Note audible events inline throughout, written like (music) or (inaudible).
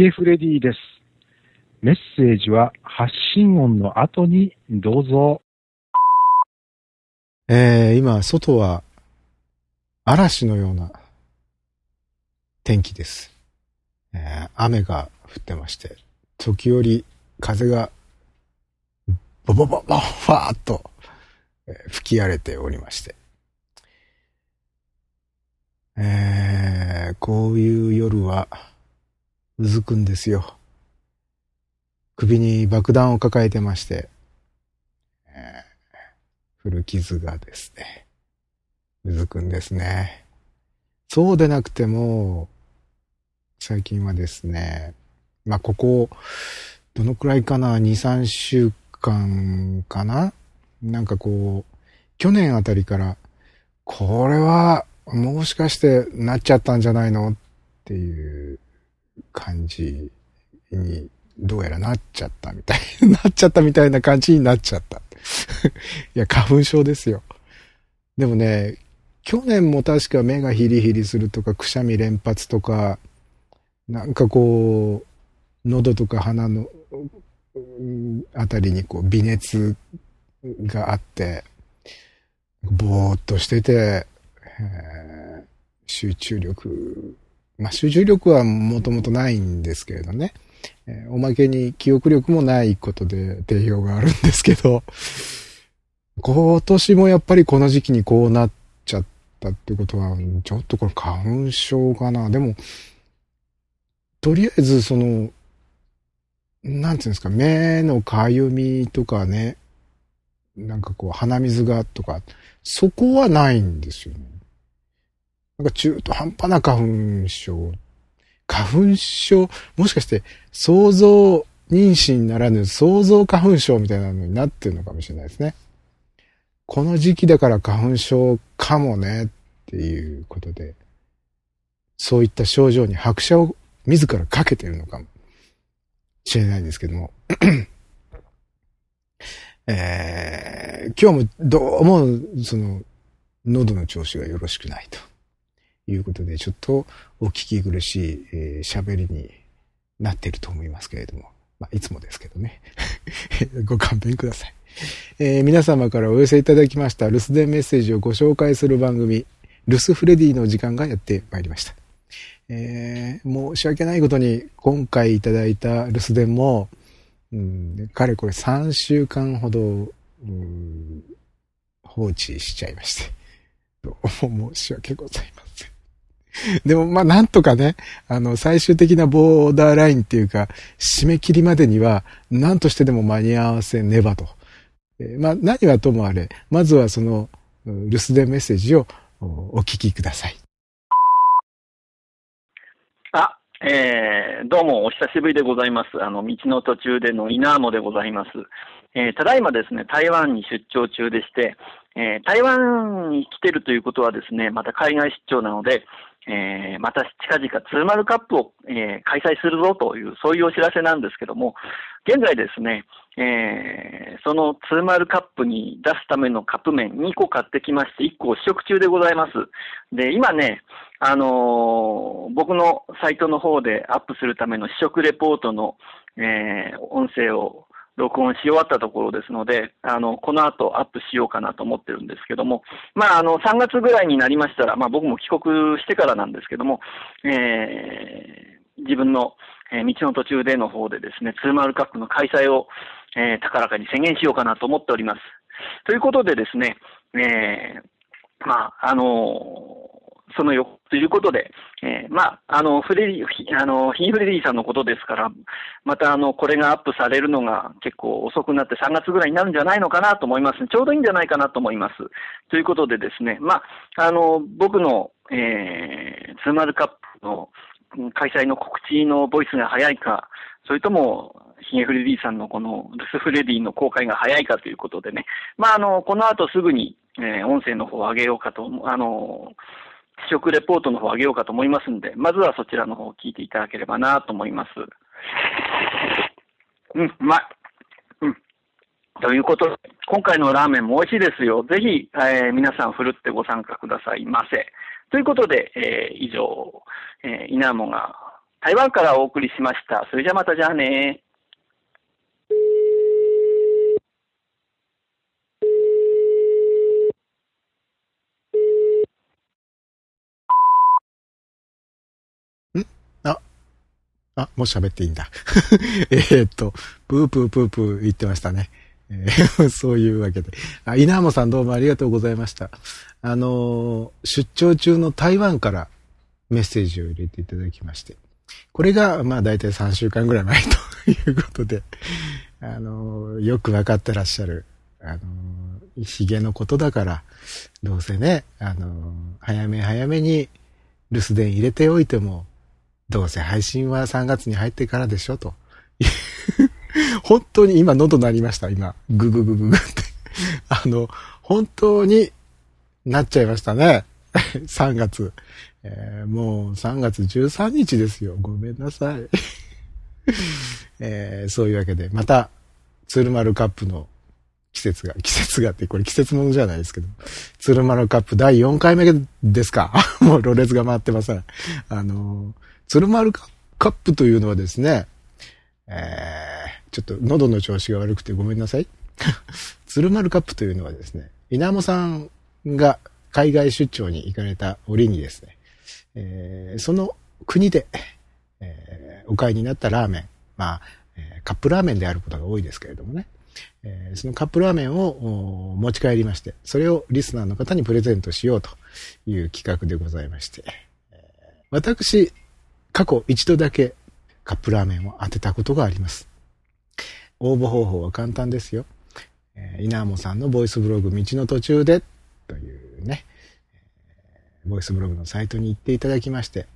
ゲフレディです。メッセージは発信音の後にどうぞ。えー、今、外は嵐のような天気です。えー、雨が降ってまして、時折風がボボボボファーっと吹き荒れておりまして、えー、こういう夜はうずくんですよ。首に爆弾を抱えてまして、えー、古傷がですね、うずくんですね。そうでなくても、最近はですね、まあ、ここ、どのくらいかな ?2、3週間かな？なんかこう、去年あたりから、これは、もしかしてなっちゃったんじゃないの？っていう感じに、どうやらなっちゃったみたい、なっちゃったみたいな感じになっちゃった。(laughs) いや、花粉症ですよ。でもね、去年も確か目がヒリヒリするとか、くしゃみ連発とか、なんかこう、喉とか鼻のあたりにこう微熱があって、ぼーっとしてて、集中力、まあ集中力はもともとないんですけれどね、えー、おまけに記憶力もないことで定評があるんですけど、(laughs) 今年もやっぱりこの時期にこうなっちゃったってことは、ちょっとこれ花粉症かな。でも、とりあえずその、なんていうんですか、目のかゆみとかね、なんかこう鼻水がとか、そこはないんですよね。なんか中途半端な花粉症。花粉症、もしかして想像妊娠ならぬ想像花粉症みたいなのになってるのかもしれないですね。この時期だから花粉症かもねっていうことで、そういった症状に拍車を自らかけてるのかもしれないんですけども。(clears throat) えー、今日もどうも、その、喉の調子がよろしくないということで、ちょっとお聞き苦しい喋、えー、りになっていると思いますけれども、まあ、いつもですけどね。(laughs) ご勘弁ください。えー、皆様からお寄せいただきました留守電メッセージをご紹介する番組、留守フレディの時間がやってまいりました。えー、申し訳ないことに今回いただいた留守電も、うん、かれこれ3週間ほど、うん、放置しちゃいまして。どうも申し訳ございません。(laughs) でも、まあ、なんとかね、あの、最終的なボーダーラインっていうか、締め切りまでには、何としてでも間に合わせねばと。えー、まあ、何はともあれ、まずはその、留守電メッセージをお聞きください。あえー、どうもお久しぶりでございます。あの、道の途中でのイナーモでございます。えー、ただいまですね、台湾に出張中でして、えー、台湾に来てるということはですね、また海外出張なので、えー、また近々ツーマルカップを、えー、開催するぞという、そういうお知らせなんですけども、現在ですね、えー、そのツーマルカップに出すためのカップ麺2個買ってきまして、1個試食中でございます。で、今ね、あのー、僕のサイトの方でアップするための試食レポートの、えー、音声を録音し終わったところですので、あの、この後アップしようかなと思ってるんですけども、まあ、あの、3月ぐらいになりましたら、まあ僕も帰国してからなんですけども、えー、自分の、えー、道の途中での方でですね、ツーマルカップの開催を、えー、高らかに宣言しようかなと思っております。ということでですね、えー、まあ、あのそのよ、ということで、えー、まあ、あの、フレディ、あの、ヒーフレディさんのことですから、またあの、これがアップされるのが結構遅くなって3月ぐらいになるんじゃないのかなと思います。ちょうどいいんじゃないかなと思います。ということでですね、まあ、あの、僕の、えー、ツーマルカップの開催の告知のボイスが早いか、それとも、ヒゲフレディさんのこのルスフレディの公開が早いかということでね、まあ、あの、この後すぐに、えー、音声の方を上げようかと、あの、試食レポートの方を上げようかと思いますんで、まずはそちらの方を聞いていただければなと思います。うん、うまい。うん。ということで、今回のラーメンも美味しいですよ。ぜひ、えー、皆さんふるってご参加くださいませ。ということで、えー、以上、えー、稲モが台湾からお送りしました。それじゃまたじゃあね。あ、もう喋っていいんだ。(laughs) えっと、プープープープー言ってましたね。えー (laughs) そういうわけで。あ、稲浜さんどうもありがとうございました。あのー出張中の台湾からメッセージを入れていただきまして。これが、まあ大体3週間ぐらい前 (laughs) ということで、あのーよくわかってらっしゃる、あのー、ヒゲのことだから、どうせね、あのー早め早めに留守電入れておいても、どうせ配信は3月に入ってからでしょ、と。(laughs) 本当に今喉鳴りました、今。グググググって。(laughs) あの、本当になっちゃいましたね。(laughs) 3月。えーもう3月13日ですよ。ごめんなさい。えーそういうわけで、また、鶴丸カップの季節が、季節がって、これ季節ものじゃないですけど、鶴丸カップ第4回目ですかもうろれつが回ってません。あの、鶴丸カップというのはですね、えーちょっと喉の調子が悪くてごめんなさい。(laughs) 鶴丸カップというのはですね、稲茂さんが海外出張に行かれた折にですね、えーその国で、えーお買いになったラーメン、まあ、カップラーメンであることが多いですけれどもね、えーそのカップラーメンを持ち帰りまして、それをリスナーの方にプレゼントしようという企画でございまして、私、過去一度だけカップラーメンを当てたことがあります。応募方法は簡単ですよ。えー、稲もさんのボイスブログ道の途中でというね、えーボイスブログのサイトに行っていただきまして、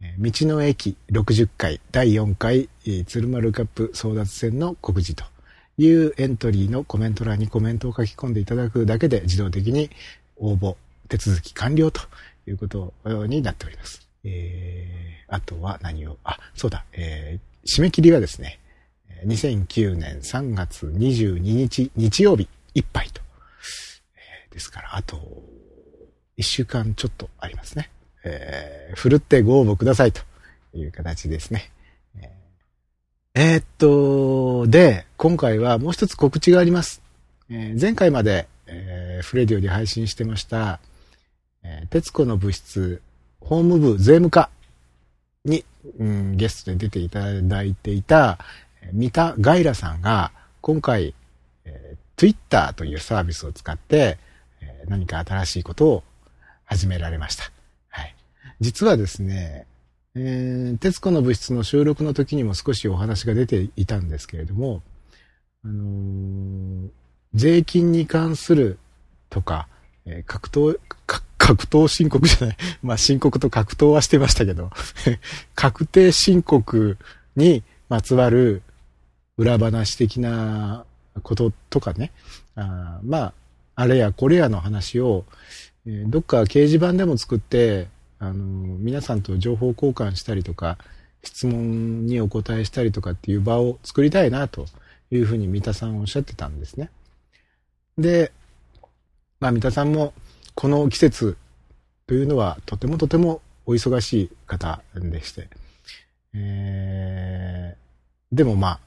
えー道の駅60回第4回、えー鶴丸カップ争奪戦の告示というエントリーのコメント欄にコメントを書き込んでいただくだけで自動的に応募手続き完了ということになっております。えー、あとは何を、あ、そうだ、えー、締め切りはですね、2009年3月22日日曜日いっぱいと。えーですから、あと、1週間ちょっとありますね。えー、ふるってご応募くださいという形ですね。えーえーっと、で、今回はもう一つ告知があります。えー前回まで、えーフレディオで配信してました、えー、徹子の物質、法務部税務課に、うん、ゲストで出ていただいていた、えー三田ガイラさんが、今回、えー Twitter というサービスを使って、えー何か新しいことを始められました。はい。実はですね、えー、徹子の物質の収録の時にも少しお話が出ていたんですけれども、あのー税金に関するとか、えー格闘、か (laughs) 格闘申告じゃない。(laughs) まあ申告と格闘はしてましたけど、(laughs) 確定申告にまつわる裏話的なこととかね、あまあ、あれやこれやの話を、どっか掲示板でも作って、あの皆さんと情報交換したりとか、質問にお答えしたりとかっていう場を作りたいなというふうに三田さんおっしゃってたんですね。で、まあ三田さんもこの季節というのはとてもとてもお忙しい方でして、えー、でもまあ、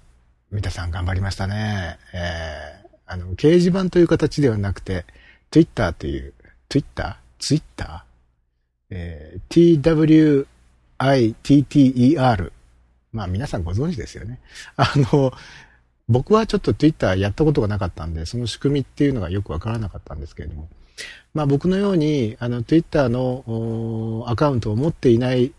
三田さん頑張りましたね。えー、あの、掲示板という形ではなくて、Twitter という、Twitter? Twitter? えー TWITTER。まあ皆さんご存知ですよね。あの、僕はちょっと Twitter やったことがなかったんで、その仕組みっていうのがよくわからなかったんですけれども。まあ僕のように、あの Twitter のアカウントを持っていない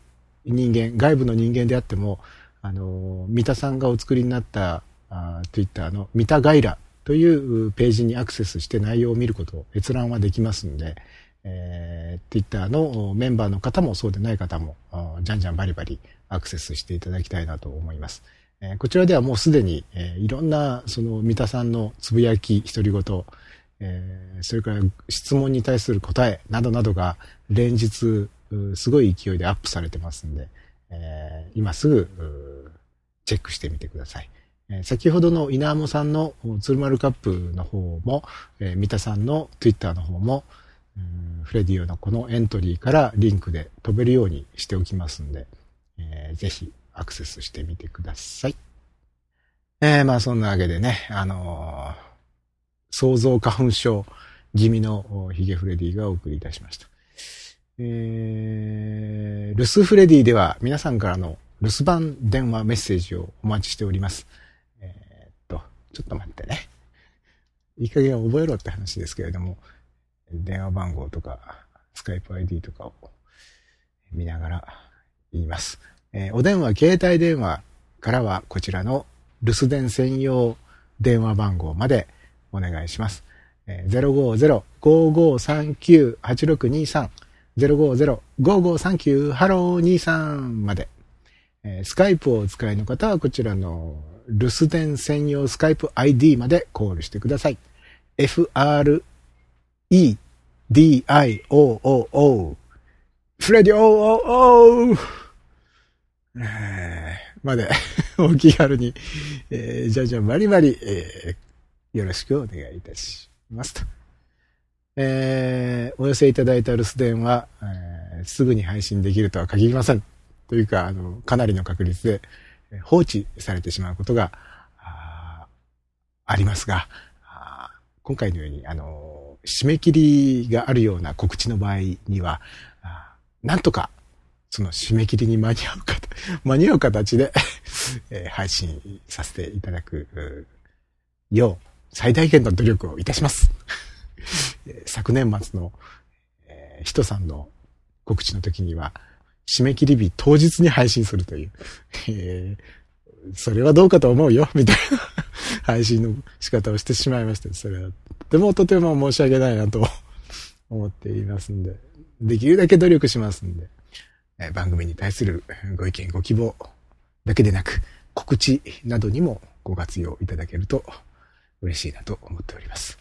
人間、外部の人間であっても、あの、三田さんがお作りになったあ Twitter の三田ガイラというページにアクセスして内容を見ること、閲覧はできますんで、えー、Twitter のメンバーの方もそうでない方も、じゃんじゃんバリバリアクセスしていただきたいなと思います。えこちらではもうすでに、えいろんな、その、三田さんのつぶやき、独り言、えそれから質問に対する答えなどなどが連日、すごい勢いでアップされてますんで、え今すぐ、チェックしてみてください。え先ほどの稲 amo さんの鶴丸カップの方も、え三田さんの Twitter の方も、フレディオのこのエントリーからリンクで飛べるようにしておきますんで、ええーぜひアクセスしてみてください。えー、まあそんなわけでね、あのー想像花粉症気味のヒゲフレディがお送りいたしました。えー、留守フレディでは皆さんからの留守番電話メッセージをお待ちしております。えーっと、ちょっと待ってね。いい加減覚えろって話ですけれども、電話番号とか、スカイプ ID とかを見ながら言います。えーお電話、携帯電話からはこちらの留守電専用電話番号までお願いします。えー050-5539-8623 050-5539ハロー23まで。えー Skype をお使いの方はこちらの留守電専用 Skype ID までコールしてください。F-R-E-D-I-O-O-O フレディオーオーオーまで (laughs) お気軽に、えーじゃじゃあバリバリ、えーよろしくお願いいたしますと。えーお寄せいただいた留守電は、えーすぐに配信できるとは限りません。というか、あの、かなりの確率でえー放置されてしまうことが、あありますが、今回のように、あの、締め切りがあるような告知の場合には、なんとか、その締め切りに間に合うか、(laughs) 間に合う形で、えー配信させていただくよう、最大限の努力をいたします。(laughs) 昨年末の、えー、人さんの告知の時には、締め切り日当日に配信するという、えーそれはどうかと思うよ、みたいな (laughs) 配信の仕方をしてしまいまして、それはとてもとても申し訳ないなと思っていますんで、できるだけ努力しますんで、え番組に対するご意見、ご希望だけでなく、告知などにもご活用いただけると嬉しいなと思っております。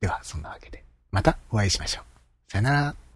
では、そんなわけで、またお会いしましょう。さよなら。